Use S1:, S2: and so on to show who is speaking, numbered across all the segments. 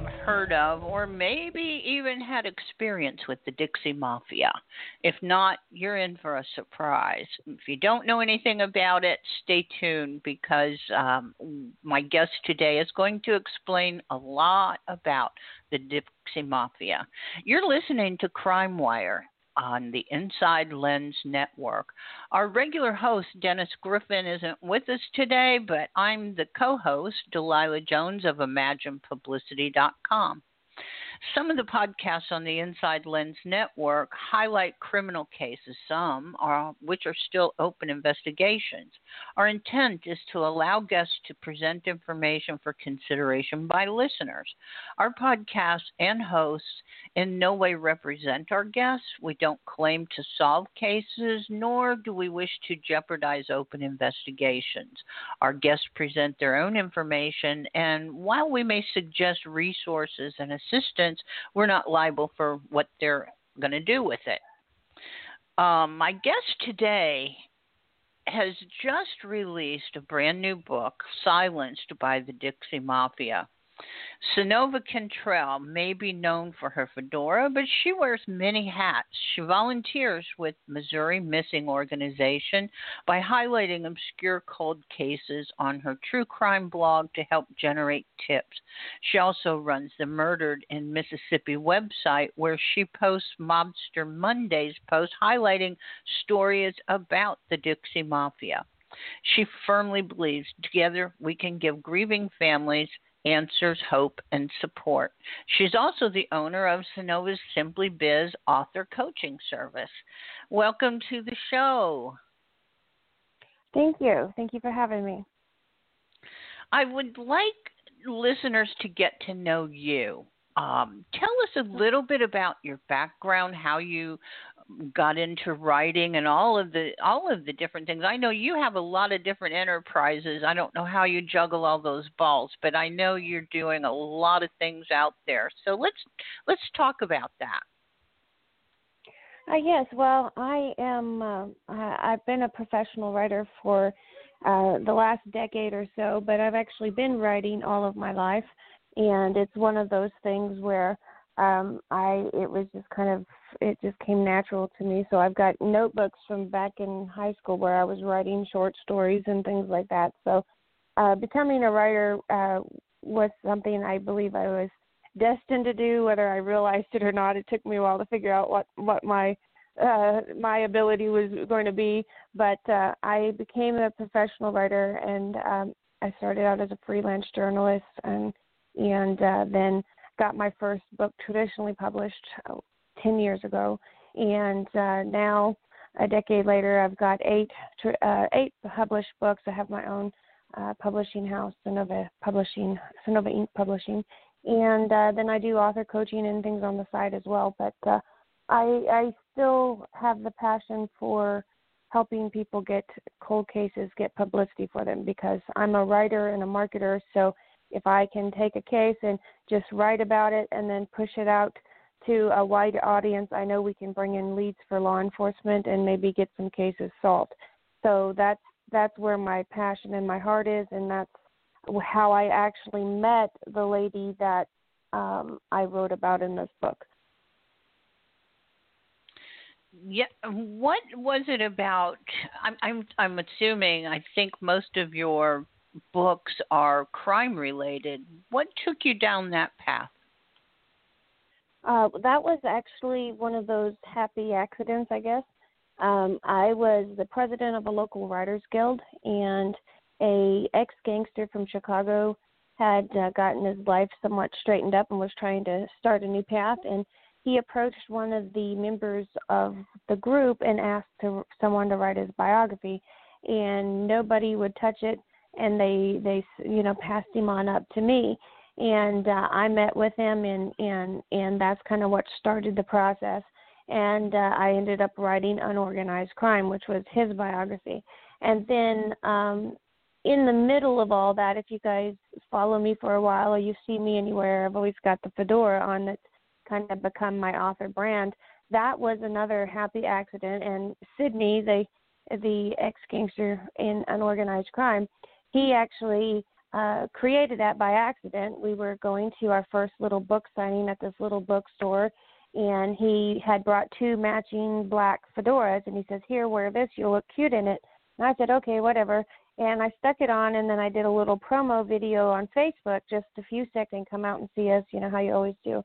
S1: Have heard of or maybe even had experience with the Dixie Mafia. If not, you're in for a surprise. If you don't know anything about it, stay tuned because um, my guest today is going to explain a lot about the Dixie Mafia. You're listening to Crime Wire on the Inside Lens Network. Our regular host, Dennis Griffin, isn't with us today, but I'm the co host, Delilah Jones of ImaginePublicity.com. Some of the podcasts on the Inside Lens Network highlight criminal cases, some are which are still open investigations. Our intent is to allow guests to present information for consideration by listeners. Our podcasts and hosts in no way represent our guests. We don't claim to solve cases, nor do we wish to jeopardize open investigations. Our guests present their own information, and while we may suggest resources and assistance, we're not liable for what they're going to do with it. Um, my guest today has just released a brand new book, Silenced by the Dixie Mafia. Synova Cantrell may be known for her fedora, but she wears many hats. She volunteers with Missouri Missing Organization by highlighting obscure cold cases on her true crime blog to help generate tips. She also runs the Murdered in Mississippi website where she posts Mobster Mondays posts highlighting stories about the Dixie Mafia. She firmly believes together we can give grieving families answers, hope, and support. She's also the owner of Synova's Simply Biz author coaching service. Welcome to the show.
S2: Thank you. Thank you for having me.
S1: I would like listeners to get to know you. Um, tell us a little bit about your background, how you got into writing and all of the all of the different things. I know you have a lot of different enterprises. I don't know how you juggle all those balls, but I know you're doing a lot of things out there. So let's let's talk about that.
S2: Uh, yes, well, I am. Uh, I've been a professional writer for uh, the last decade or so, but I've actually been writing all of my life, and it's one of those things where um i it was just kind of it just came natural to me. So i've got notebooks from back in high school where i was writing short stories and things like that. So uh becoming a writer uh was something i believe i was destined to do whether i realized it or not. It took me a while to figure out what what my uh my ability was going to be. But uh i became a professional writer and um i started out as a freelance journalist and and uh then got my first book traditionally published 10 years ago, and uh, now a decade later, I've got eight uh, eight published books. I have my own uh, publishing house, Synova Publishing, Synova Inc. Publishing, and uh, then I do author coaching and things on the side as well. But uh, I I still have the passion for helping people get cold cases, get publicity for them because I'm a writer and a marketer, so if I can take a case and just write about it and then push it out to a wide audience, I know we can bring in leads for law enforcement and maybe get some cases solved. So that's that's where my passion and my heart is, and that's how I actually met the lady that um, I wrote about in this book.
S1: Yeah, what was it about? I'm I'm I'm assuming. I think most of your books are crime related. What took you down that path?
S2: Uh, that was actually one of those happy accidents, I guess. Um, I was the president of a local writers guild, and a ex gangster from Chicago had uh, gotten his life somewhat straightened up and was trying to start a new path. And he approached one of the members of the group and asked to, someone to write his biography, and nobody would touch it. And they they you know passed him on up to me, and uh, I met with him, and and and that's kind of what started the process. And uh, I ended up writing Unorganized Crime, which was his biography. And then um, in the middle of all that, if you guys follow me for a while or you see me anywhere, I've always got the fedora on that's kind of become my author brand. That was another happy accident. And Sydney, the the ex gangster in unorganized crime, he actually uh, created that by accident. We were going to our first little book signing at this little bookstore, and he had brought two matching black fedoras, and he says, "Here, wear this. You'll look cute in it." And I said, "Okay, whatever." and I stuck it on and then I did a little promo video on Facebook, just a few seconds, come out and see us, you know how you always do.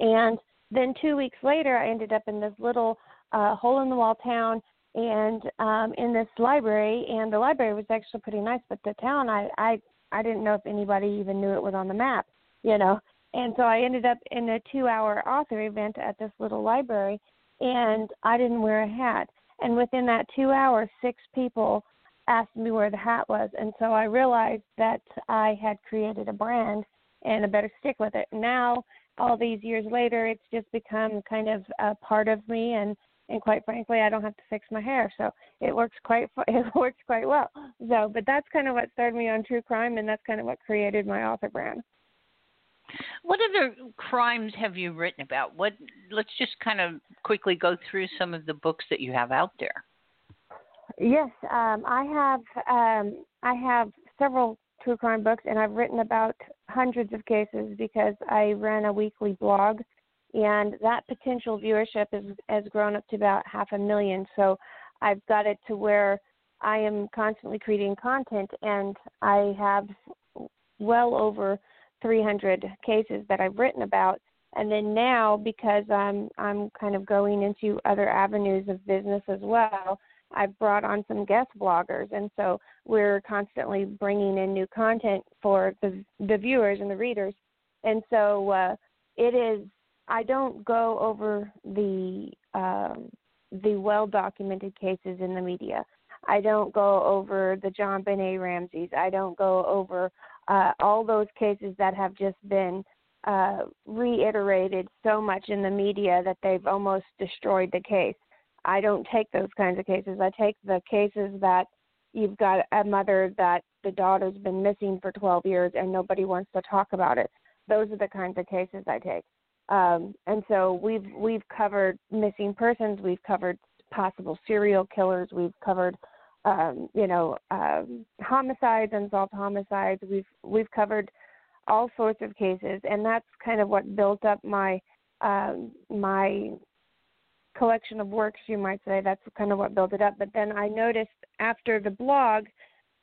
S2: And then two weeks later I ended up in this little uh hole in the wall town and um in this library and the library was actually pretty nice, but the town I I I didn't know if anybody even knew it was on the map, you know. And so I ended up in a two hour author event at this little library and I didn't wear a hat. And within that two hours six people asked me where the hat was, and so I realized that I had created a brand and I better stick with it. Now, all these years later, it's just become kind of a part of me, and and quite frankly, I don't have to fix my hair, so it works quite it works quite well. So, but that's kind of what started me on true crime, and that's kind of what created my author brand.
S1: What other crimes have you written about? What let's just kind of quickly go through some of the books that you have out there.
S2: Yes, um, I have. Um, I have several true crime books, and I've written about hundreds of cases because I run a weekly blog, and that potential viewership is, has grown up to about half a million. So I've got it to where I am constantly creating content, and I have well over 300 cases that I've written about. And then now, because I'm I'm kind of going into other avenues of business as well, I've brought on some guest bloggers, and so we're constantly bringing in new content for the the viewers and the readers. And so uh, it is. I don't go over the um, the well documented cases in the media. I don't go over the JonBenét Ramseys. I don't go over uh, all those cases that have just been uh, reiterated so much in the media that they've almost destroyed the case. I don't take those kinds of cases. I take the cases that you've got a mother that the daughter's been missing for 12 years and nobody wants to talk about it. Those are the kinds of cases I take. Um, and so we've we've covered missing persons, we've covered possible serial killers, we've covered um, you know um, homicides, unsolved homicides. We've we've covered all sorts of cases, and that's kind of what built up my um, my collection of works, you might say. That's kind of what built it up. But then I noticed after the blog,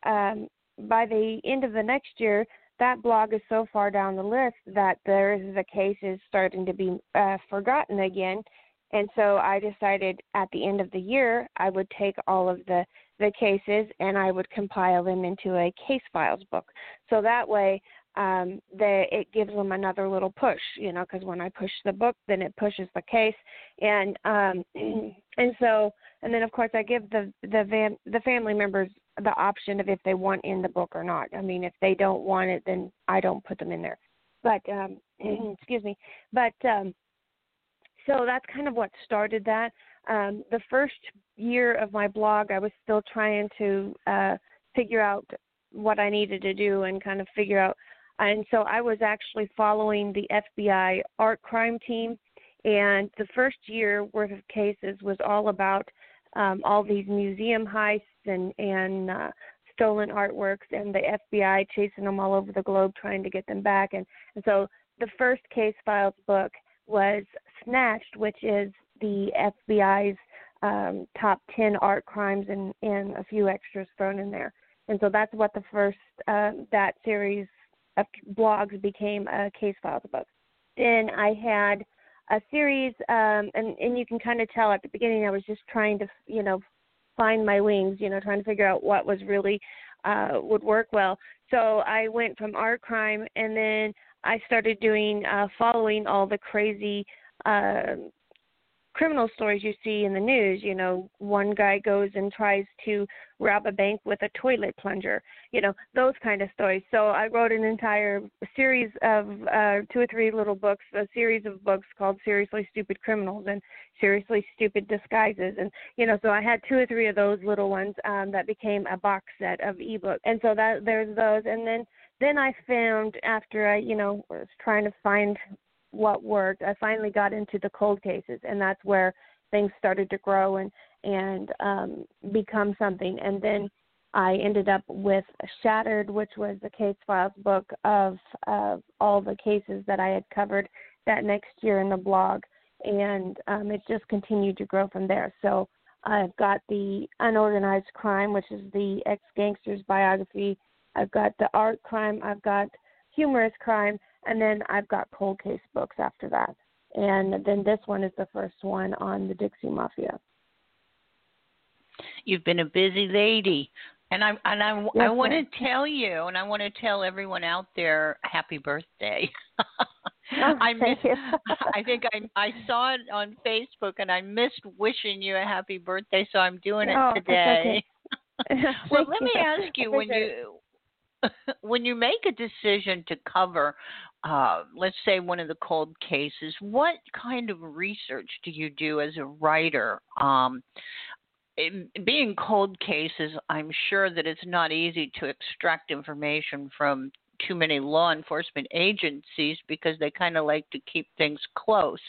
S2: um, by the end of the next year, that blog is so far down the list that there is the cases starting to be uh, forgotten again. And so I decided at the end of the year I would take all of the the cases and I would compile them into a case files book. So that way um, they, it gives them another little push, you know, because when I push the book, then it pushes the case, and um, and so and then of course I give the the van, the family members the option of if they want in the book or not. I mean, if they don't want it, then I don't put them in there. But um, excuse me, but um, so that's kind of what started that. Um, the first year of my blog, I was still trying to uh, figure out what I needed to do and kind of figure out and so I was actually following the FBI art crime team. And the first year worth of cases was all about um, all these museum heists and, and uh, stolen artworks, and the FBI chasing them all over the globe trying to get them back. And, and so the first case files book was Snatched, which is the FBI's um, top 10 art crimes and, and a few extras thrown in there. And so that's what the first, uh, that series of blogs became a case files book. Then I had a series, um, and and you can kind of tell at the beginning I was just trying to you know find my wings, you know, trying to figure out what was really uh, would work well. So I went from art crime, and then I started doing uh, following all the crazy uh, criminal stories you see in the news. You know, one guy goes and tries to rob a bank with a toilet plunger. You know, those kind of stories. So I wrote an entire series of uh, two or three little books, a series of books called Seriously Stupid Criminals and Seriously Stupid Disguises. And you know, so I had two or three of those little ones um, that became a box set of ebooks. And so that there's those. And then then I found after I, you know, was trying to find what worked, I finally got into the cold cases, and that's where things started to grow and and um, become something. And then I ended up with Shattered, which was the case files book of uh, all the cases that I had covered that next year in the blog, and um, it just continued to grow from there. So I've got the Unorganized Crime, which is the ex gangster's biography. I've got the art crime. I've got humorous crime, and then I've got cold case books after that. And then this one is the first one on the Dixie Mafia.
S1: You've been a busy lady. And I and I, yes, I want to tell you, and I want to tell everyone out there, happy birthday.
S2: oh,
S1: I
S2: miss,
S1: I think I I saw it on Facebook, and I missed wishing you a happy birthday, so I'm doing it
S2: oh,
S1: today.
S2: Okay.
S1: well, let me ask you when you when you make a decision to cover, uh, let's say, one of the cold cases, what kind of research do you do as a writer? Um, in, being cold cases, I'm sure that it's not easy to extract information from too many law enforcement agencies because they kind of like to keep things close.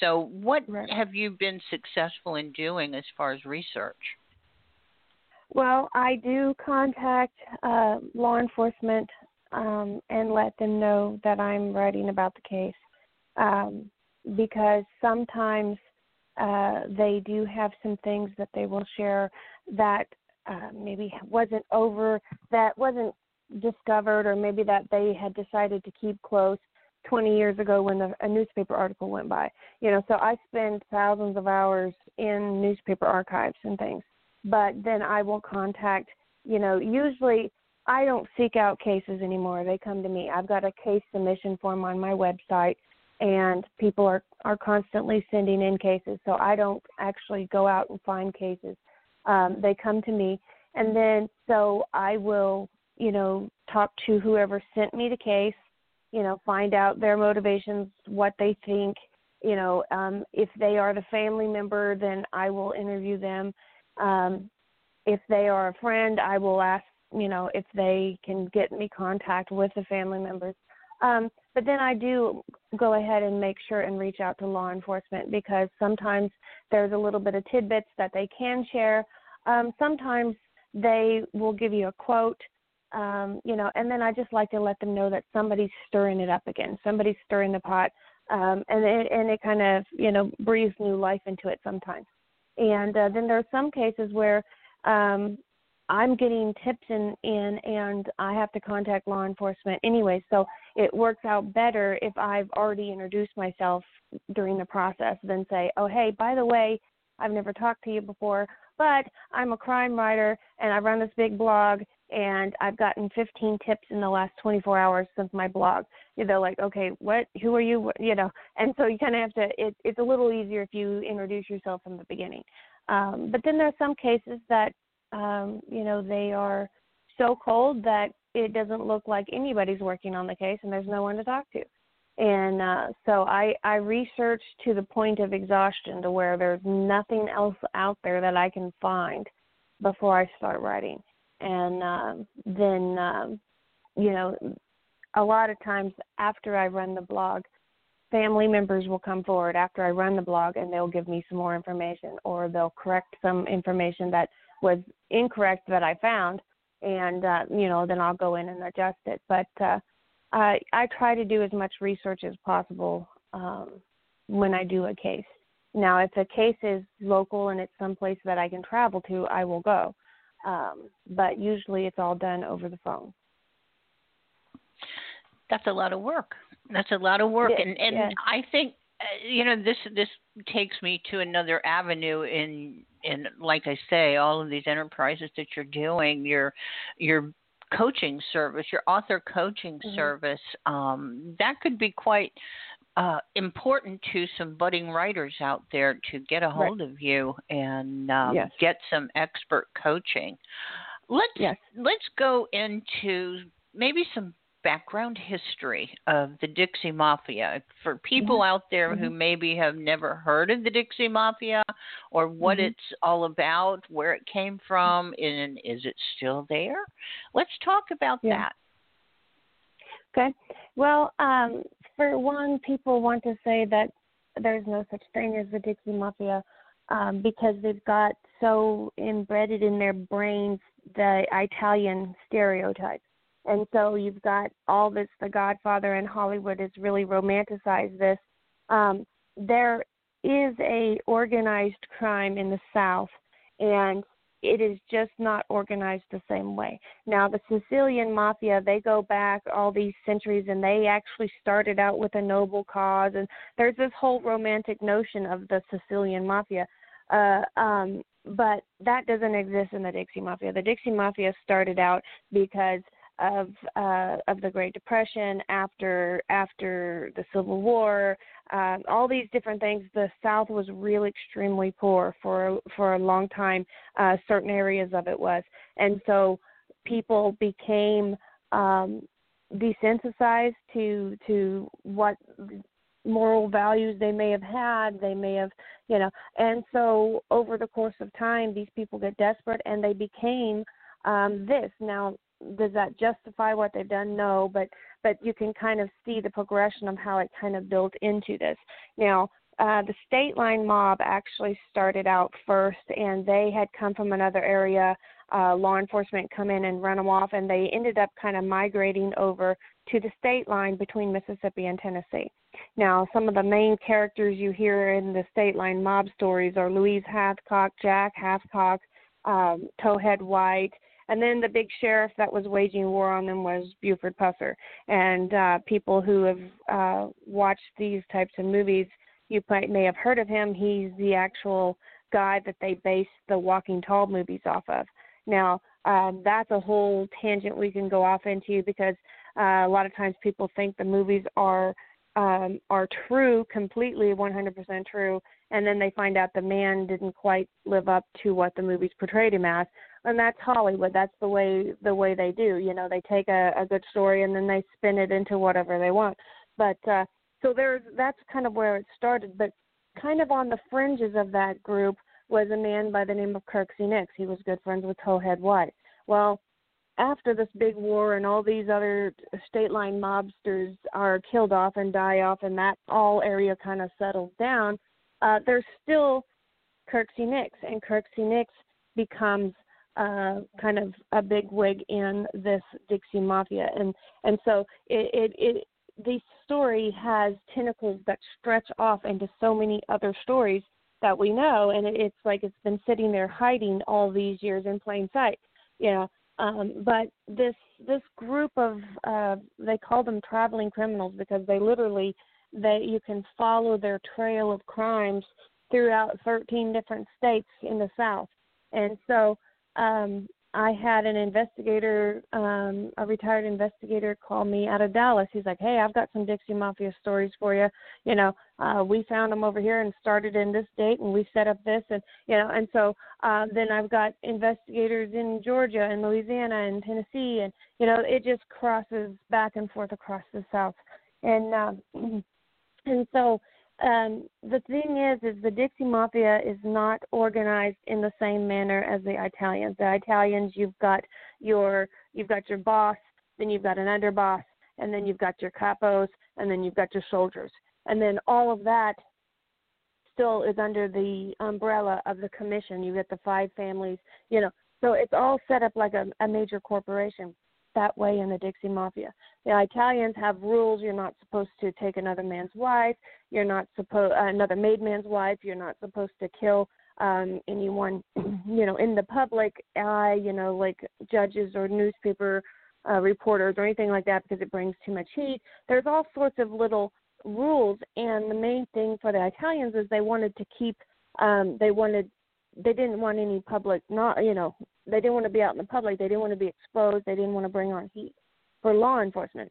S1: So, what
S2: right.
S1: have you been successful in doing as far as research?
S2: Well, I do contact uh, law enforcement um, and let them know that I'm writing about the case um, because sometimes uh, they do have some things that they will share that uh, maybe wasn't over, that wasn't discovered, or maybe that they had decided to keep close 20 years ago when the, a newspaper article went by. You know, so I spend thousands of hours in newspaper archives and things but then I will contact, you know, usually I don't seek out cases anymore. They come to me. I've got a case submission form on my website and people are are constantly sending in cases, so I don't actually go out and find cases. Um, they come to me, and then so I will, you know, talk to whoever sent me the case, you know, find out their motivations, what they think, you know, um, if they are the family member, then I will interview them um, if they are a friend, I will ask, you know, if they can get me contact with the family members. Um, but then I do go ahead and make sure and reach out to law enforcement because sometimes there's a little bit of tidbits that they can share. Um, sometimes they will give you a quote, um, you know, and then I just like to let them know that somebody's stirring it up again. Somebody's stirring the pot, um, and it, and it kind of you know breathes new life into it sometimes. And uh, then there are some cases where um, I'm getting tips in, in and I have to contact law enforcement anyway. So it works out better if I've already introduced myself during the process than say, oh, hey, by the way, I've never talked to you before, but I'm a crime writer and I run this big blog and I've gotten 15 tips in the last 24 hours since my blog. They're like, okay, what? Who are you? You know, and so you kind of have to. It, it's a little easier if you introduce yourself from the beginning. Um, but then there are some cases that, um, you know, they are so cold that it doesn't look like anybody's working on the case, and there's no one to talk to. And uh, so I, I research to the point of exhaustion to where there's nothing else out there that I can find before I start writing and um, then um, you know a lot of times after I run the blog, family members will come forward after I run the blog and they'll give me some more information or they'll correct some information that was incorrect that I found and uh, you know then I'll go in and adjust it. But uh, I I try to do as much research as possible um, when I do a case. Now, if a case is local and it's someplace that I can travel to, I will go um, but usually it's all done over the phone.
S1: That's a lot of work. That's a lot of work,
S2: yeah,
S1: and and
S2: yeah.
S1: I think uh, you know this this takes me to another avenue in in like I say all of these enterprises that you're doing your your coaching service your author coaching
S2: mm-hmm.
S1: service um, that could be quite uh, important to some budding writers out there to get a hold
S2: right.
S1: of you and um,
S2: yes.
S1: get some expert coaching. Let's
S2: yes.
S1: let's go into maybe some background history of the Dixie Mafia for people
S2: mm-hmm.
S1: out there
S2: mm-hmm.
S1: who maybe have never heard of the Dixie Mafia or what
S2: mm-hmm.
S1: it's all about, where it came from, and is it still there? Let's talk about
S2: yeah.
S1: that.
S2: Okay. Well, um, for one, people want to say that there's no such thing as the Dixie Mafia um, because they've got so embedded in their brains the Italian stereotypes. And so you've got all this, The Godfather and Hollywood has really romanticized this. Um, there is a organized crime in the South, and it is just not organized the same way. Now, the Sicilian mafia, they go back all these centuries and they actually started out with a noble cause. And there's this whole romantic notion of the Sicilian mafia. Uh, um, but that doesn't exist in the Dixie Mafia. The Dixie Mafia started out because of uh, of the Great Depression, after after the Civil War, um, all these different things. The South was really extremely poor for for a long time. Uh, certain areas of it was, and so people became um, desensitized to to what moral values they may have had. They may have, you know, and so over the course of time, these people get desperate and they became um, this. Now, does that justify what they've done? No, but but you can kind of see the progression of how it kind of built into this. Now, uh, the state line mob actually started out first, and they had come from another area. Uh, law enforcement come in and run them off, and they ended up kind of migrating over to the state line between Mississippi and Tennessee. Now, some of the main characters you hear in the state line mob stories are Louise Hathcock, Jack Hathcock, um, Towhead White, and then the big sheriff that was waging war on them was Buford Pusser. And uh, people who have uh, watched these types of movies, you might, may have heard of him. He's the actual guy that they based the Walking Tall movies off of. Now, um, that's a whole tangent we can go off into because uh, a lot of times people think the movies are um, are true, completely 100% true, and then they find out the man didn't quite live up to what the movies portrayed him as and that's Hollywood. That's the way the way they do. You know, they take a, a good story and then they spin it into whatever they want. But uh, so there's that's kind of where it started. But kind of on the fringes of that group was a man by the name of Kirksey Nix. He was good friends with Towhead White. Well, after this big war and all these other state line mobsters are killed off and die off, and that all area kind of settles down, uh, there's still Kirksey Nix, and Kirksey Nix becomes uh, kind of a big wig in this Dixie Mafia, and and so it, it, it the story has tentacles that stretch off into so many other stories that we know, and it, it's like it's been sitting there hiding all these years in plain sight, you know. Um, but this this group of uh, they call them traveling criminals because they literally they you can follow their trail of crimes throughout 13 different states in the South, and so um, I had an investigator, um, a retired investigator, call me out of Dallas. He's like, "Hey, I've got some Dixie Mafia stories for you. You know, uh, we found them over here and started in this date, and we set up this, and you know, and so uh, then I've got investigators in Georgia and Louisiana and Tennessee, and you know, it just crosses back and forth across the South, and um, and so um, the thing is, is the Dixie Mafia is not organized in the same manner as the Italians. The Italians, you've got your you've got your boss, then you've got an underboss, and then you've got your capos, and then you've got your soldiers, and then all of that still is under the umbrella of the commission. You get the five families, you know. So it's all set up like a, a major corporation that way in the Dixie Mafia. The Italians have rules. You're not supposed to take another man's wife. You're not supposed uh, another made man's wife. You're not supposed to kill um anyone, you know, in the public eye. You know, like judges or newspaper uh, reporters or anything like that because it brings too much heat. There's all sorts of little rules, and the main thing for the Italians is they wanted to keep. Um, they wanted. They didn't want any public. Not you know. They didn't want to be out in the public. They didn't want to be exposed. They didn't want to bring on heat for law enforcement.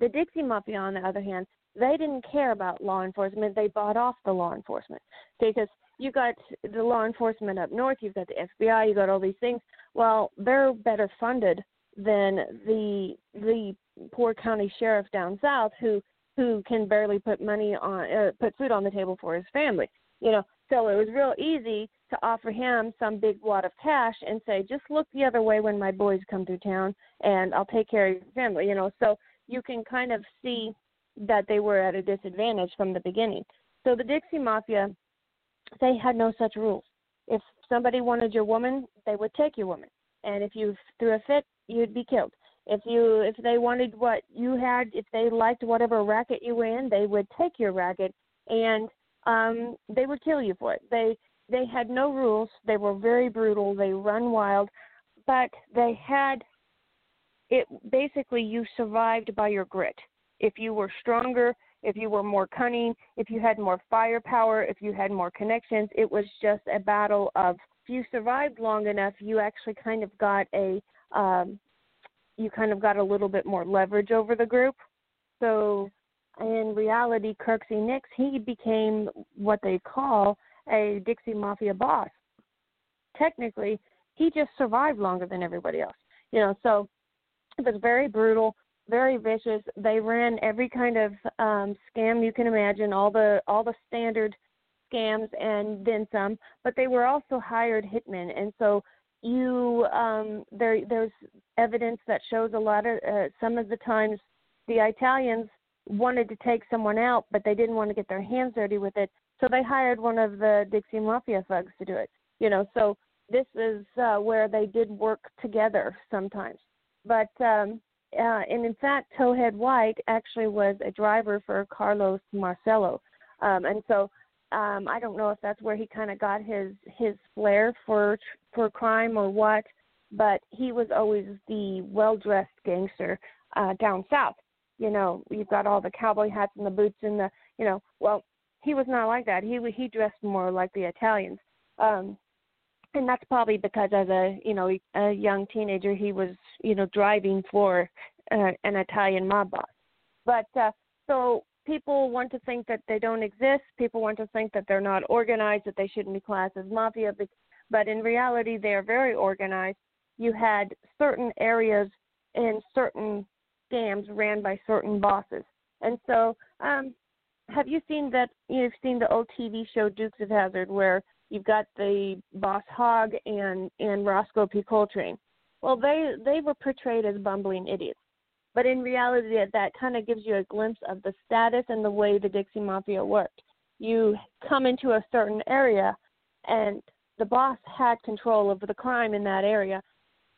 S2: The Dixie Mafia, on the other hand, they didn't care about law enforcement. They bought off the law enforcement because you got the law enforcement up north, you've got the FBI, you got all these things. Well, they're better funded than the the poor county sheriff down south who who can barely put money on uh, put food on the table for his family. You know, so it was real easy to offer him some big wad of cash and say, just look the other way when my boys come through town, and I'll take care of your family. You know, so you can kind of see that they were at a disadvantage from the beginning. So the Dixie Mafia, they had no such rules. If somebody wanted your woman, they would take your woman, and if you threw a fit, you'd be killed. If you if they wanted what you had, if they liked whatever racket you were in, they would take your racket and um they would kill you for it. They they had no rules. They were very brutal. They run wild, but they had it basically you survived by your grit. If you were stronger, if you were more cunning, if you had more firepower, if you had more connections, it was just a battle of if you survived long enough, you actually kind of got a um, you kind of got a little bit more leverage over the group. So in reality, Kirksey Nix he became what they call a Dixie Mafia boss. Technically, he just survived longer than everybody else. You know, so it was very brutal, very vicious. They ran every kind of um scam you can imagine, all the all the standard scams and then some, but they were also hired hitmen and so you um there there's evidence that shows a lot of uh, some of the times the Italians wanted to take someone out but they didn't want to get their hands dirty with it so they hired one of the Dixie Mafia thugs to do it you know so this is uh, where they did work together sometimes but um uh, and in fact Towhead White actually was a driver for Carlos Marcello um and so um I don't know if that's where he kind of got his his flair for for crime or what, but he was always the well-dressed gangster uh down south. You know, you've got all the cowboy hats and the boots and the, you know, well, he was not like that. He he dressed more like the Italians. Um and that's probably because as a, you know, a young teenager he was, you know, driving for uh, an Italian mob boss. But uh so people want to think that they don't exist. People want to think that they're not organized, that they shouldn't be classed as mafia. But in reality, they are very organized. You had certain areas and certain scams ran by certain bosses. And so, um, have you seen that? You've seen the old TV show Dukes of Hazzard, where you've got the boss Hogg and and Roscoe P. Coltrane. Well, they they were portrayed as bumbling idiots. But in reality, that kind of gives you a glimpse of the status and the way the Dixie Mafia worked. You come into a certain area, and the boss had control over the crime in that area,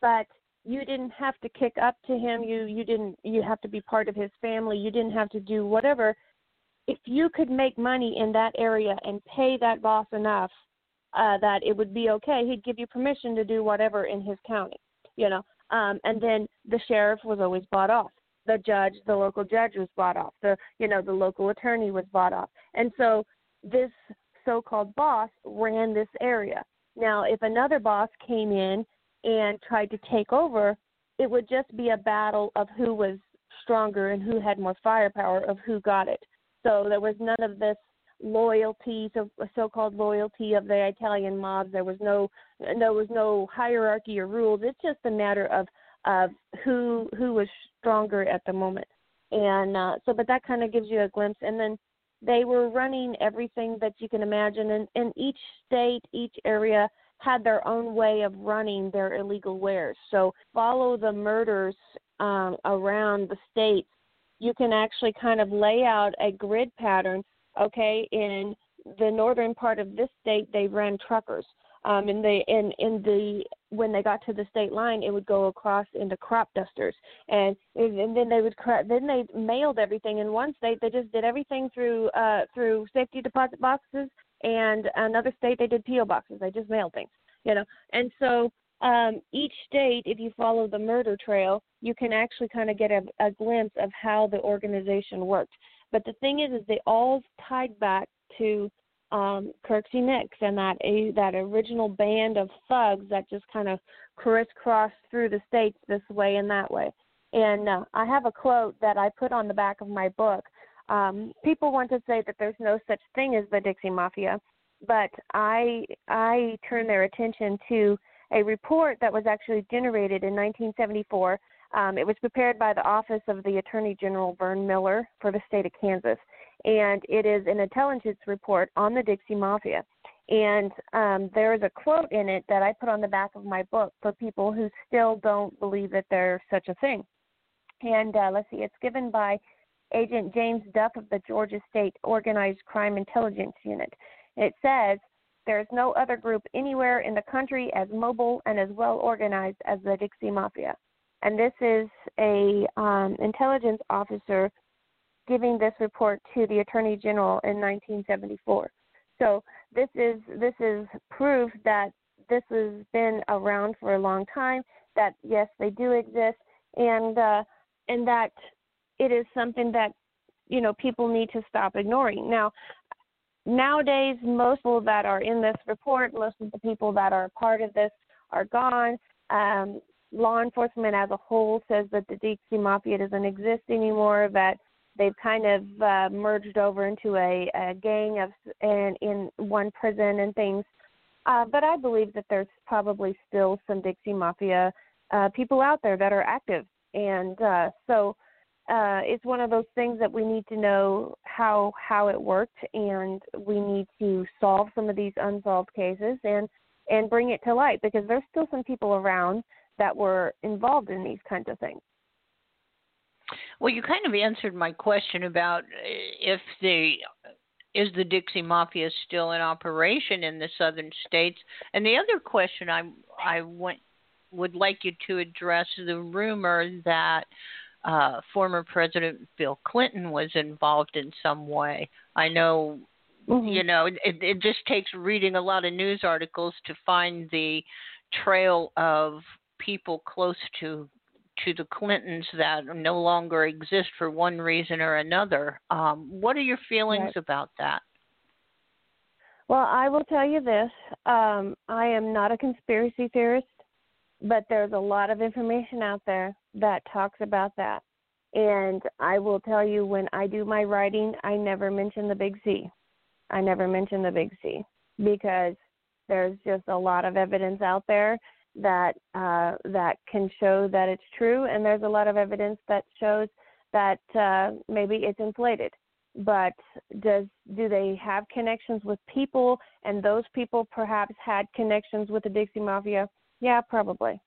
S2: but you didn't have to kick up to him. You you didn't you have to be part of his family. You didn't have to do whatever. If you could make money in that area and pay that boss enough uh, that it would be okay, he'd give you permission to do whatever in his county. You know, um, and then the sheriff was always bought off. The judge, the local judge was bought off. The you know the local attorney was bought off. And so this so-called boss ran this area. Now, if another boss came in and tried to take over, it would just be a battle of who was stronger and who had more firepower of who got it. So there was none of this loyalty, so so-called loyalty of the Italian mobs. There was no there was no hierarchy or rules. It's just a matter of of who who was stronger at the moment. And uh, so, but that kind of gives you a glimpse. And then they were running everything that you can imagine, and, in each state, each area had their own way of running their illegal wares. So follow the murders um, around the states. You can actually kind of lay out a grid pattern okay in the northern part of this state they ran truckers um and they in in the when they got to the state line it would go across into crop dusters and and then they would then they mailed everything in one state they just did everything through uh through safety deposit boxes and another state they did po boxes they just mailed things you know and so um each state if you follow the murder trail you can actually kind of get a, a glimpse of how the organization worked But the thing is, is they all tied back to um, Kirksey Nix and that a, that original band of thugs that just kind of crisscrossed through the states this way and that way. And uh, I have a quote that I put on the back of my book. Um, people want to say that there's no such thing as the Dixie Mafia, but I I turn their attention to a report that was actually generated in 1974. Um, it was prepared by the Office of the Attorney General Vern Miller for the state of Kansas, and it is an intelligence report on the Dixie Mafia. And um, there is a quote in it that I put on the back of my book for people who still don't believe that there's such a thing. And uh, let's see, it's given by Agent James Duff of the Georgia State Organized Crime Intelligence Unit. It says, there is no other group anywhere in the country as mobile and as well organized as the Dixie Mafia. And this is a um, intelligence officer giving this report to the Attorney General in 1974. So this is this is proof that this has been around for a long time. That yes, they do exist, and uh, and that it is something that you know people need to stop ignoring. Now, nowadays, most people that are in this report, most of the people that are part of this are gone. Um, law enforcement as a whole says that the Dixie Mafia doesn't exist anymore. That they've kind of uh, merged over into a, a gang of in, in one prison and things. Uh, but I believe that there's probably still some Dixie Mafia uh, people out there that are active, and uh, so uh, it's one of those things that we need to know how how it worked, and we need to solve some of these unsolved cases and and bring it to light because there's still some people around that were involved in these kinds of things.
S1: Well, you kind of answered my question about uh, if the is the Dixie Mafia still in operation in the southern states, and the other question I I want would like you to address the rumor that uh, former President Bill Clinton was involved in some way. I know, mm-hmm. you know, it, it just takes reading a lot of news articles to find the trail of people close to to the Clintons that no longer exist for one reason or another. Um, what are your feelings right. about that?
S2: Well, I will tell you this. Um, I am not a conspiracy theorist, but there's a lot of information out there that talks about that. And I will tell you when I do my writing, I never mention the big C. I never mention the big C because there's just a lot of evidence out there that uh, that can show that it's true, and there's a lot of evidence that shows that uh, maybe it's inflated. But does do they have connections with people, and those people perhaps had connections with the Dixie Mafia? Yeah, probably.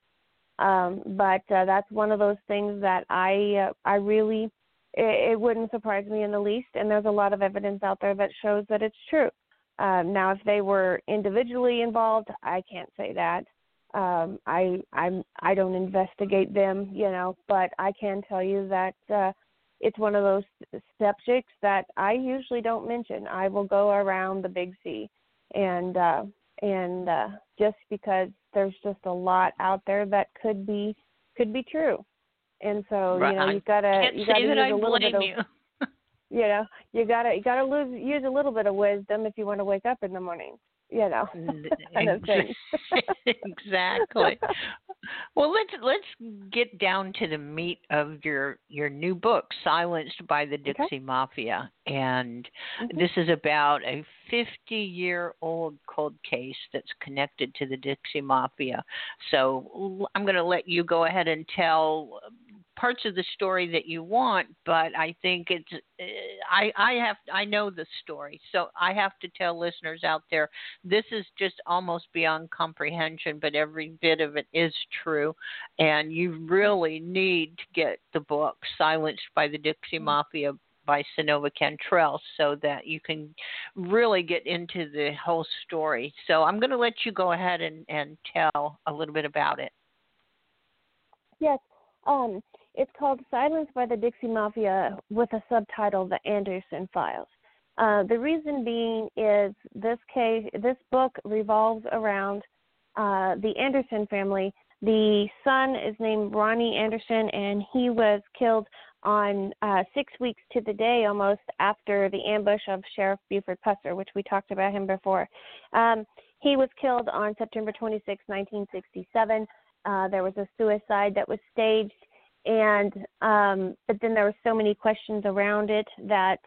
S2: Um, but uh, that's one of those things that I uh, I really it, it wouldn't surprise me in the least. And there's a lot of evidence out there that shows that it's true. Um, now, if they were individually involved, I can't say that. Um, I I'm I don't investigate them, you know, but I can tell you that uh, it's one of those subjects that I usually don't mention. I will go around the big C, and uh, and uh, just because there's just a lot out there that could be could be true, and so right. you know you've got to you got to use a little bit of
S1: you.
S2: you know you got to you got to lose use a little bit of wisdom if you want to wake up in the morning you know kind of thing.
S1: exactly. well, let's let's get down to the meat of your your new book, Silenced by the Dixie okay. Mafia, and mm-hmm. this is about a 50 year old cold case that's connected to the Dixie Mafia. So I'm going to let you go ahead and tell parts of the story that you want, but I think it's uh, I I have I know the story, so I have to tell listeners out there this is just almost beyond comprehension, but every bit of it is true, and you really need to get the book "Silenced by the Dixie mm-hmm. Mafia." By Synova Cantrell, so that you can really get into the whole story. So I'm going to let you go ahead and, and tell a little bit about it.
S2: Yes. Um, it's called Silence by the Dixie Mafia with a subtitle, The Anderson Files. Uh, the reason being is this case, this book revolves around uh, the Anderson family. The son is named Ronnie Anderson, and he was killed on uh, six weeks to the day almost after the ambush of Sheriff Buford Pusser, which we talked about him before. Um, he was killed on September 26, 1967. Uh, there was a suicide that was staged, and um, but then there were so many questions around it that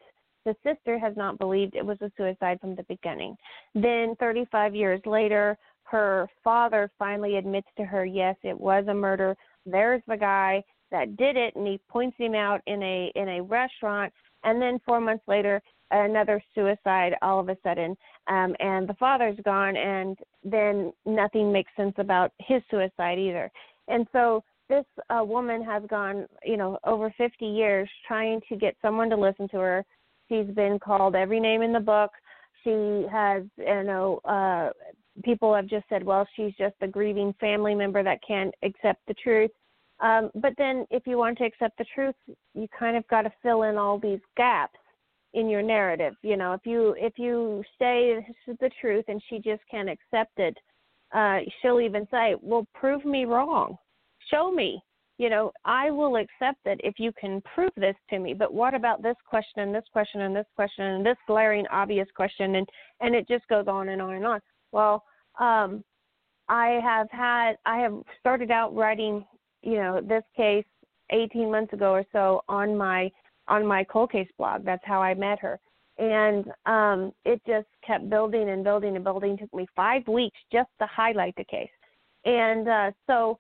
S2: the sister has not believed it was a suicide from the beginning. Then, 35 years later, her father finally admits to her, yes, it was a murder. There's the guy that did it, and he points him out in a in a restaurant. And then four months later, another suicide all of a sudden, um, and the father's gone, and then nothing makes sense about his suicide either. And so this uh, woman has gone, you know, over 50 years trying to get someone to listen to her. She's been called every name in the book. She has, you know, uh, people have just said, well, she's just a grieving family member that can't accept the truth. Um, but then, if you want to accept the truth, you kind of got to fill in all these gaps in your narrative. You know, if you if you say this is the truth and she just can't accept it, uh, she'll even say, "Well, prove me wrong. Show me." You know, I will accept it if you can prove this to me. But what about this question and this question and this question and this glaring obvious question and and it just goes on and on and on. Well, um, I have had I have started out writing you know this case 18 months ago or so on my on my cold case blog. That's how I met her, and um, it just kept building and building and building. It took me five weeks just to highlight the case, and uh, so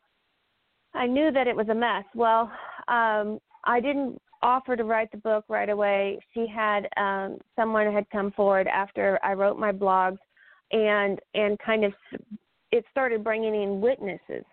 S2: I knew that it was a mess. Well, um, I didn't offer to write the book right away. She had um, someone had come forward after I wrote my blogs, and and kind of it started bringing in witnesses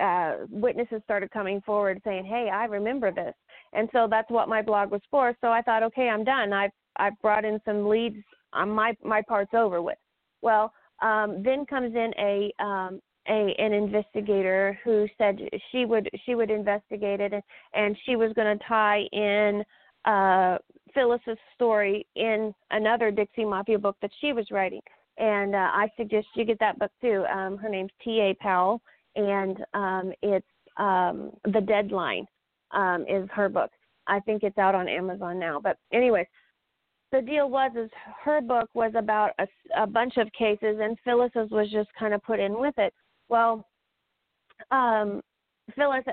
S2: uh, witnesses started coming forward saying, "Hey, I remember this," and so that's what my blog was for. So I thought, okay, I'm done. I've I've brought in some leads. Um, my my part's over with. Well, um, then comes in a um, a an investigator who said she would she would investigate it and, and she was going to tie in uh, Phyllis's story in another Dixie Mafia book that she was writing. And uh, I suggest you get that book too. Um, her name's T.A. Powell, and um, it's um, The Deadline um, is her book. I think it's out on Amazon now. But anyways, the deal was is her book was about a, a bunch of cases, and Phyllis's was just kind of put in with it. Well, um, Phyllis,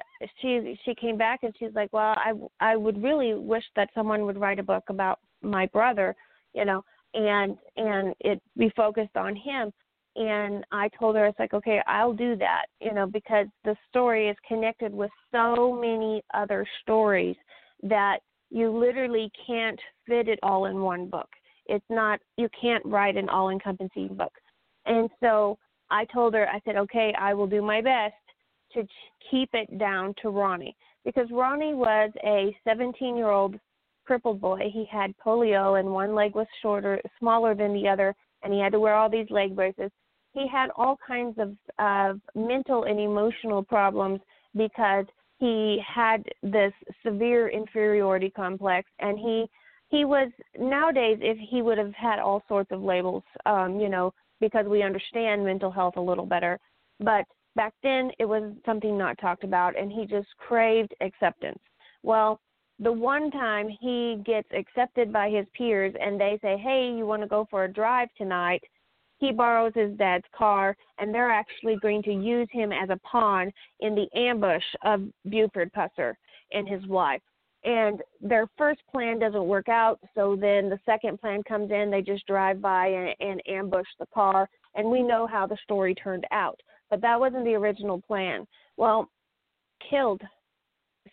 S2: she she came back and she's like, well, I I would really wish that someone would write a book about my brother, you know, and and it be focused on him. And I told her it's like okay I'll do that you know because the story is connected with so many other stories that you literally can't fit it all in one book. It's not you can't write an all encompassing book. And so I told her I said okay I will do my best to keep it down to Ronnie. Because Ronnie was a 17 year old crippled boy. He had polio and one leg was shorter smaller than the other and he had to wear all these leg braces. He had all kinds of of mental and emotional problems because he had this severe inferiority complex and he he was nowadays if he would have had all sorts of labels um you know because we understand mental health a little better. But back then it was something not talked about and he just craved acceptance. Well the one time he gets accepted by his peers and they say hey you want to go for a drive tonight? He borrows his dad's car, and they're actually going to use him as a pawn in the ambush of Buford Pusser and his wife. And their first plan doesn't work out, so then the second plan comes in. They just drive by and, and ambush the car, and we know how the story turned out. But that wasn't the original plan. Well, killed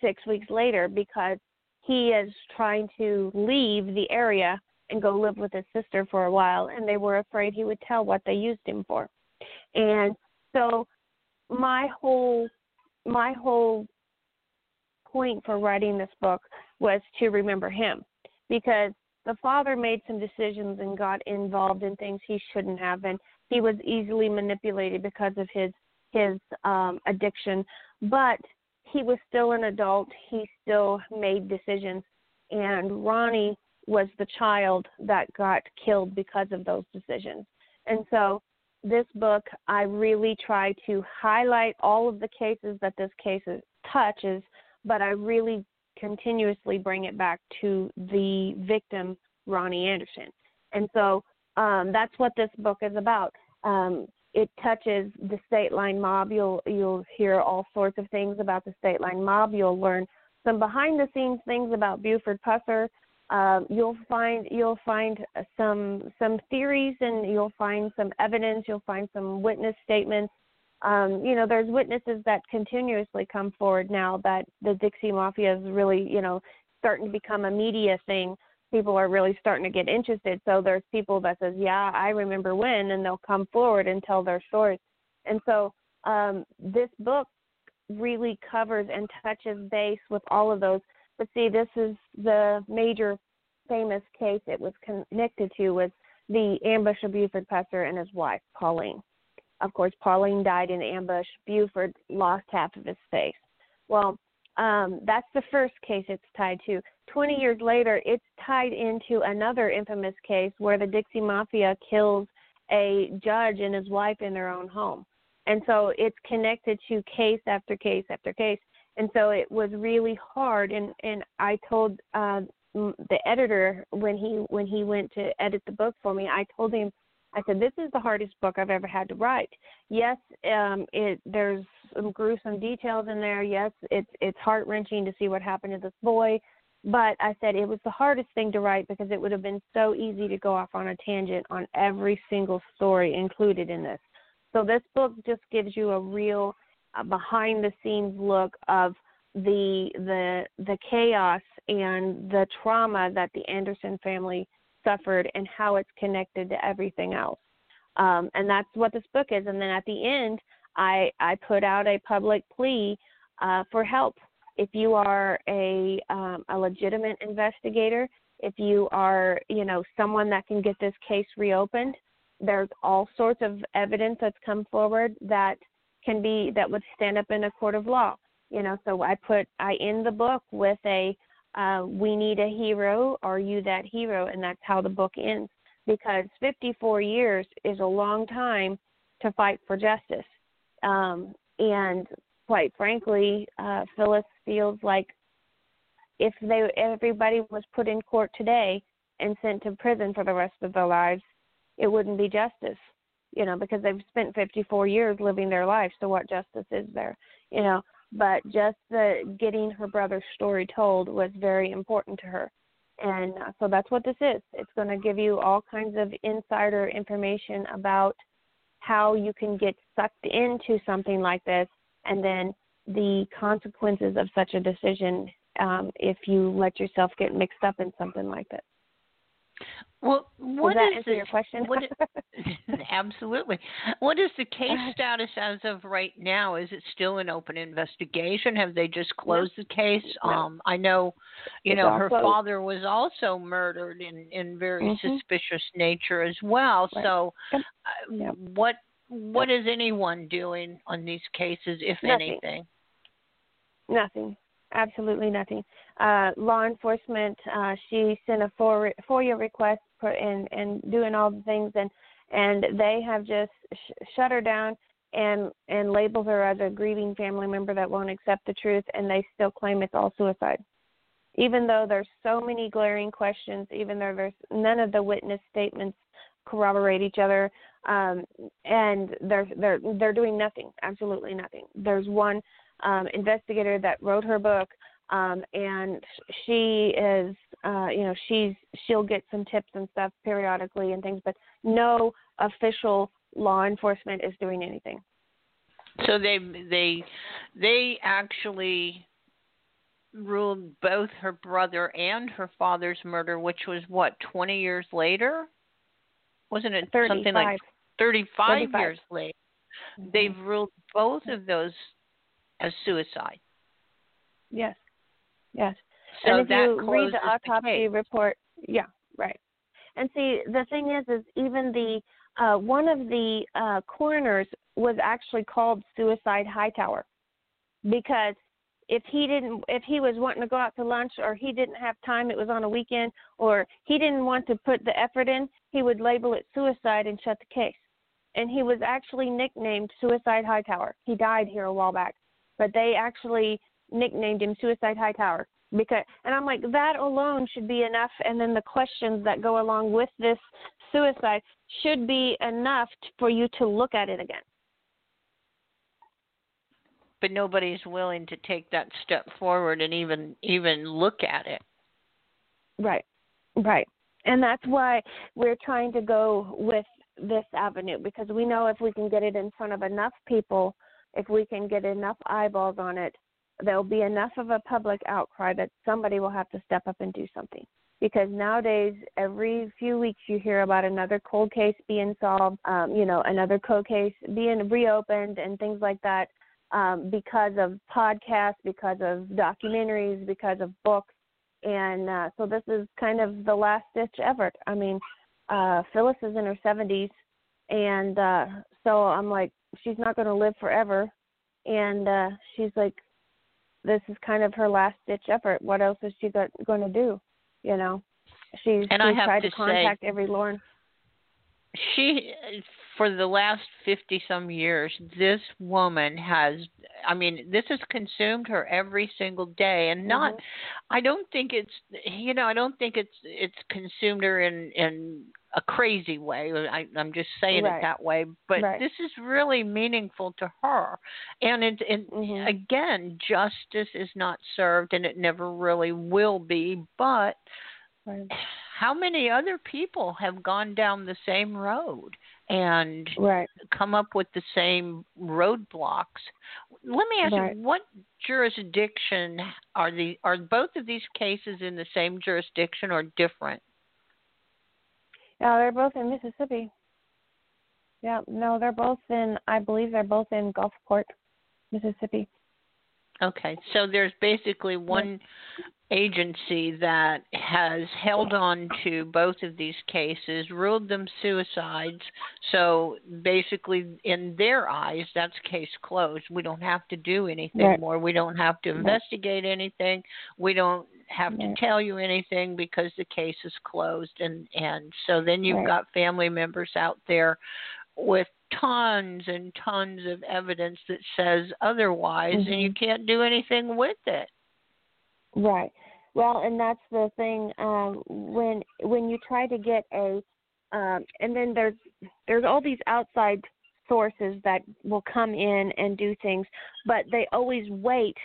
S2: six weeks later because he is trying to leave the area and go live with his sister for a while, and they were afraid he would tell what they used him for. And so my whole my whole point for writing this book was to remember him because the father made some decisions and got involved in things he shouldn't have and he was easily manipulated because of his his um addiction. But he was still an adult. He still made decisions. And Ronnie was the child that got killed because of those decisions. And so this book, I really try to highlight all of the cases that this case touches, but I really continuously bring it back to the victim, Ronnie Anderson. And so um, that's what this book is about. Um, it touches the state line mob. You'll you'll hear all sorts of things about the state line mob. You'll learn some behind the scenes things about Buford Pusser. Um, you'll find you'll find some some theories and you'll find some evidence. You'll find some witness statements. Um, you know, there's witnesses that continuously come forward now that the Dixie Mafia is really you know starting to become a media thing people are really starting to get interested. So there's people that says, "Yeah, I remember when," and they'll come forward and tell their stories. And so um, this book really covers and touches base with all of those. But see, this is the major famous case it was connected to was the ambush of Buford Pusser and his wife, Pauline. Of course, Pauline died in ambush. Buford lost half of his face. Well, um, that's the first case it's tied to. 20 years later, it's tied into another infamous case where the Dixie Mafia kills a judge and his wife in their own home. And so it's connected to case after case after case. And so it was really hard. And, and I told uh, the editor when he when he went to edit the book for me, I told him I said, "This is the hardest book I've ever had to write. Yes, um, it there's some gruesome details in there. Yes, it's it's heart wrenching to see what happened to this boy, but I said it was the hardest thing to write because it would have been so easy to go off on a tangent on every single story included in this. So this book just gives you a real uh, behind the scenes look of the the the chaos and the trauma that the Anderson family suffered and how it's connected to everything else. Um, and that's what this book is. And then at the end, I, I put out a public plea uh, for help. If you are a, um, a legitimate investigator, if you are, you know, someone that can get this case reopened, there's all sorts of evidence that's come forward that can be that would stand up in a court of law. You know, so I put I end the book with a uh, we need a hero. Are you that hero? And that's how the book ends. Because 54 years is a long time to fight for justice. Um, and quite frankly, uh, Phyllis feels like if they everybody was put in court today and sent to prison for the rest of their lives, it wouldn't be justice. You know, because they've spent 54 years living their life. So what justice is there? You know, but just the getting her brother's story told was very important to her. And so that's what this is. It's going to give you all kinds of insider information about how you can get sucked into something like this and then the consequences of such a decision um, if you let yourself get mixed up in something like this
S1: well, what
S2: Does that
S1: is the,
S2: your question?
S1: what is, absolutely. What is the case status as of right now? Is it still an open investigation? Have they just closed the case?
S2: No.
S1: Um, I know, you
S2: It's
S1: know, her
S2: closed.
S1: father was also murdered in in very
S2: Mhm.
S1: suspicious nature as well.
S2: Right.
S1: So, uh,
S2: Yep.
S1: what what is anyone doing on these cases, if
S2: Nothing.
S1: anything?
S2: Nothing. Absolutely nothing. Uh, law enforcement. Uh, she sent a FOIA request and and doing all the things, and and they have just sh- shut her down and and labeled her as a grieving family member that won't accept the truth, and they still claim it's all suicide. Even though there's so many glaring questions, even though there's none of the witness statements corroborate each other, um, and they're they're they're doing nothing, absolutely nothing. There's one um, investigator that wrote her book, um, and she is, uh, you know, she's she'll get some tips and stuff periodically and things, but no official law enforcement is doing anything.
S1: So they they they actually ruled both her brother and her father's murder, which was what twenty years later, wasn't it something like
S2: 35.
S1: thirty-five years later?
S2: Mhm.
S1: They've ruled both of those as suicide.
S2: Yes, yes.
S1: So
S2: and if
S1: that
S2: you read the autopsy
S1: case.
S2: report, yeah, right. And see, the thing is, is even the uh, one of the uh, coroners was actually called Suicide Hightower because if he didn't, if he was wanting to go out to lunch or he didn't have time, it was on a weekend, or he didn't want to put the effort in, he would label it suicide and shut the case. And he was actually nicknamed Suicide Hightower. He died here a while back, but they actually nicknamed him Suicide Hightower because and I'm like that alone should be enough and then the questions that go along with this suicide should be enough for you to look at it again.
S1: But nobody's willing to take that step forward and even even look at it.
S2: Right. Right. And that's why we're trying to go with this avenue because we know if we can get it in front of enough people, if we can get enough eyeballs on it, there'll be enough of a public outcry that somebody will have to step up and do something. Because nowadays, every few weeks, you hear about another cold case being solved, um, you know, another cold case being reopened, and things like that, um, because of podcasts, because of documentaries, because of books, and uh, so this is kind of the last ditch effort. I mean, uh, Phyllis is in her 70s, and uh, so I'm like, she's not going to live forever, and uh, she's like, this is kind of her last ditch effort. What else is she got, going to do? You know, she's,
S1: and
S2: she's tried
S1: to,
S2: to contact
S1: say,
S2: every Lauren.
S1: She, for the last fifty some years, this woman has. I mean, this has consumed her every single day, and not.
S2: Mm-hmm.
S1: I don't think it's. You know, I don't think it's it's consumed her in in a crazy way. I, I'm just saying
S2: right.
S1: it that way, but
S2: right.
S1: this is really meaningful to her. And it, it
S2: mm-hmm.
S1: again, justice is not served, and it never really will be. But
S2: right.
S1: how many other people have gone down the same road and
S2: right.
S1: come up with the same roadblocks? Let me ask
S2: right.
S1: you, what jurisdiction are the are both of these cases in the same jurisdiction or different?
S2: Yeah, they're both in Mississippi. Yeah, no, they're both in. I believe they're both in Gulfport, Mississippi.
S1: Okay, so there's basically one agency that has held on to both of these cases, ruled them suicides. So basically, in their eyes, that's case closed. We don't have to do anything
S2: right.
S1: more. We don't have to investigate anything. We don't have
S2: right.
S1: to tell you anything because the case is closed. And and so then you've
S2: right.
S1: got family members out there with tons and tons of evidence that says otherwise
S2: mm-hmm.
S1: and you can't do anything with it
S2: right well and that's the thing um when when you try to get a um and then there's there's all these outside sources that will come in and do things but they always wait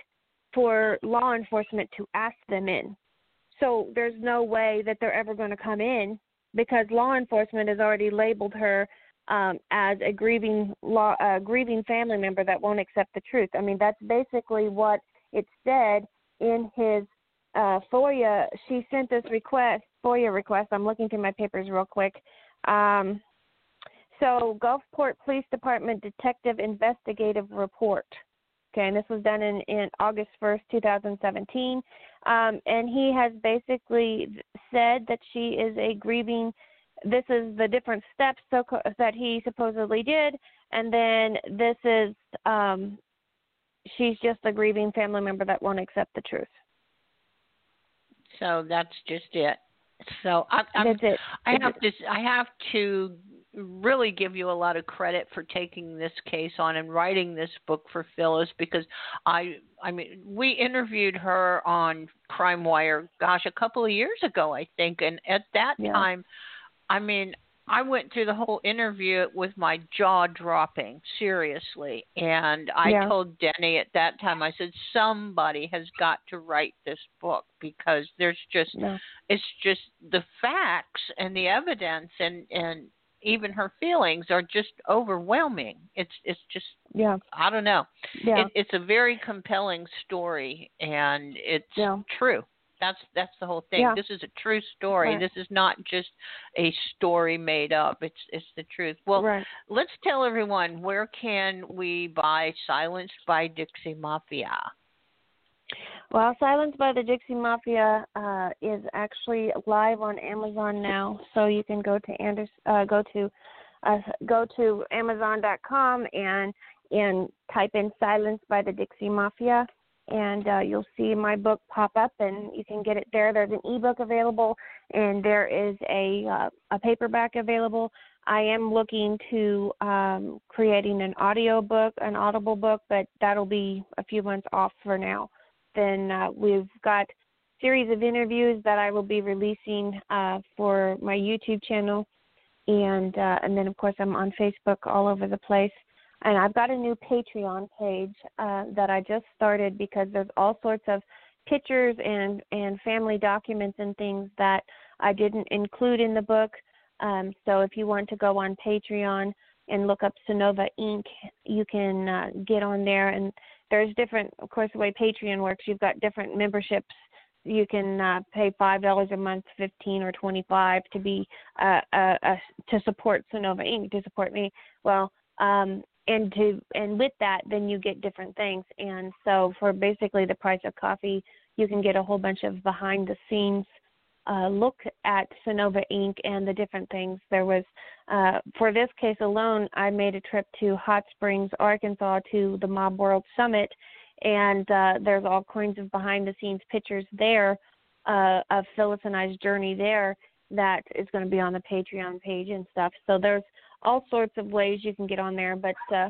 S2: for law enforcement to ask them in so there's no way that they're ever going to come in because law enforcement has already labeled her um, as a grieving law, grieving family member that won't accept the truth. I mean, that's basically what it said in his uh, FOIA. She sent this request, FOIA request. I'm looking through my papers real quick. Um, so, Gulfport Police Department Detective Investigative Report. Okay, and this was done in, in August 1st, 2017. Um, and he has basically said that she is a grieving this is the different steps so, that he supposedly did, and then this is um, she's just a grieving family member that won't accept the truth.
S1: So that's just it. So I, I'm,
S2: that's it.
S1: I have to I have to really give you a lot of credit for taking this case on and writing this book for Phyllis because I I mean we interviewed her on Crime Wire gosh a couple of years ago I think and at that
S2: yeah.
S1: time I mean, I went through the whole interview with my jaw dropping, seriously. And I
S2: yeah.
S1: told Denny at that time, I said, somebody has got to write this book because there's just,
S2: yeah.
S1: it's just the facts and the evidence and, and, even her feelings are just overwhelming. It's it's just
S2: yeah.
S1: I don't know.
S2: Yeah.
S1: It, it's a very compelling story and it's
S2: yeah.
S1: true. That's that's the whole thing.
S2: Yeah.
S1: This is a true story.
S2: Right.
S1: This is not just a story made up. It's it's the truth. Well,
S2: right.
S1: let's tell everyone where can we buy Silenced by Dixie Mafia.
S2: Well, Silenced by the Dixie Mafia uh, is actually live on Amazon now, so you can go to Anders, uh, go to uh, go to Amazon.com and and type in Silenced by the Dixie Mafia, and uh, you'll see my book pop up, and you can get it there. There's an ebook available, and there is a uh, a paperback available. I am looking to um, creating an audio book, an Audible book, but that'll be a few months off for now. Then uh, we've got series of interviews that I will be releasing uh, for my YouTube channel, and uh, and then of course I'm on Facebook all over the place. And I've got a new Patreon page uh, that I just started because there's all sorts of pictures and and family documents and things that I didn't include in the book. Um, so if you want to go on Patreon and look up Synova Inc., you can uh, get on there. And there's different, of course, the way Patreon works. You've got different memberships. You can uh, pay five dollars a month, fifteen or twenty-five to be uh, uh, uh, to support Synova Inc. to support me. Well, um, and to and with that, then you get different things. And so for basically the price of coffee, you can get a whole bunch of behind the scenes uh, look at Synova Inc. and the different things. There was, uh, for this case alone, I made a trip to Hot Springs, Arkansas to the Mob World Summit, and uh, there's all kinds of behind the scenes pictures there uh, of Phyllis and I's journey there that is going to be on the Patreon page and stuff. So there's all sorts of ways you can get on there, but uh,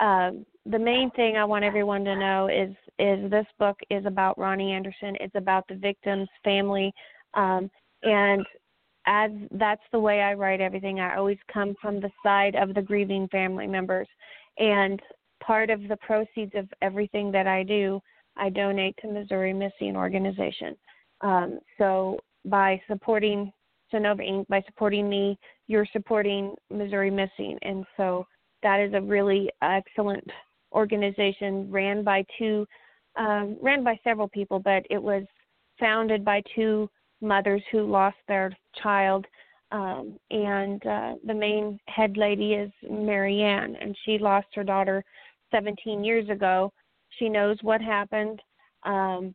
S2: uh, the main thing I want everyone to know is is this book is about Ronnie Anderson. It's about the victim's family, um, and as that's the way I write everything. I always come from the side of the grieving family members, and part of the proceeds of everything that I do, I donate to Missouri Missing Organization. Um, so by supporting Synova Inc., by supporting me, you're supporting Missouri Missing, and so that is a really excellent organization ran by two, um, ran by several people, but it was founded by two mothers who lost their child. Um, and uh, the main head lady is Marianne, and she lost her daughter 17 years ago. She knows what happened. Um,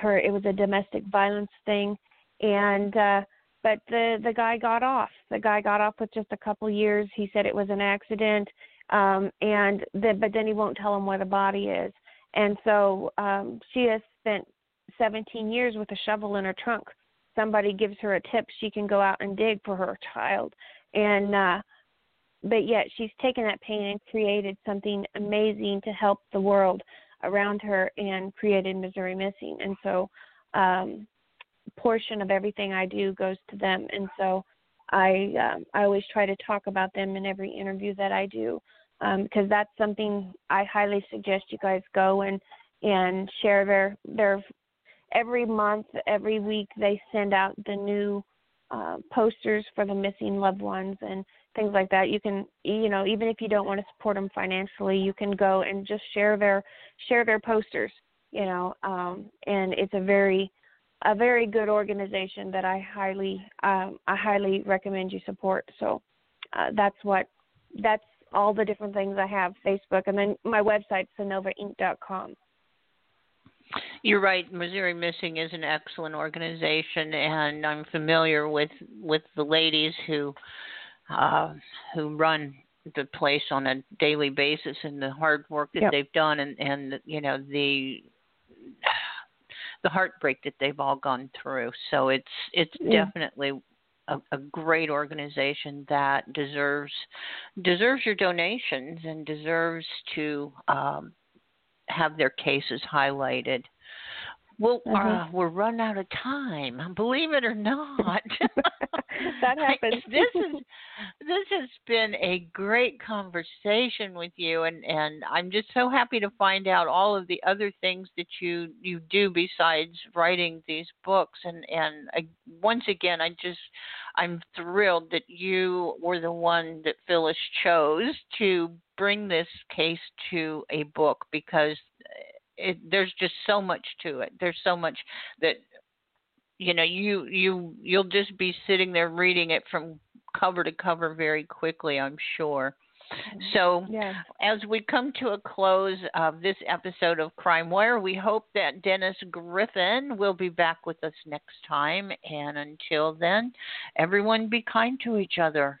S2: her it was a domestic violence thing, and uh, but the the guy got off. The guy got off with just a couple years. He said it was an accident, um, and the, but then he won't tell him where the body is. And so um, she has spent 17 years with a shovel in her trunk. Somebody gives her a tip, she can go out and dig for her child, and uh, but yet she's taken that pain and created something amazing to help the world around her and created Missouri Missing. And so um, portion of everything I do goes to them, and so I um, I always try to talk about them in every interview that I do because um, that's something I highly suggest you guys go and and share their their every month every week they send out the new uh, posters for the missing loved ones and things like that. You can you know even if you don't want to support them financially you can go and just share their share their posters you know um and it's a very a very good organization that I highly um, I highly recommend you support. So uh, that's what that's all the different things I have Facebook and then my website synovainc.com.
S1: You're right. Missouri Missing is an excellent organization, and I'm familiar with with the ladies who uh, who run the place on a daily basis and the hard work that yep. they've done, and and you know the the heartbreak that they've all gone through. So it's it's yeah. definitely a, a, great organization that deserves deserves your donations and deserves to um, have their cases highlighted. Well, mm-hmm. uh, we're run out of time. Believe it or not,
S2: that happens.
S1: this is this has been a great conversation with you, and and I'm just so happy to find out all of the other things that you you do besides writing these books. And and I, once again, I just I'm thrilled that you were the one that Phyllis chose to bring this case to a book because eh, it, there's just so much to it. There's so much that you know you you you'll just be sitting there reading it from cover to cover very quickly. I'm sure. Mm-hmm. So,
S2: yeah.
S1: as we come to a close of this episode of Crime Wire, we hope that Dennis Griffin will be back with us next time. And until then, everyone be kind to each other.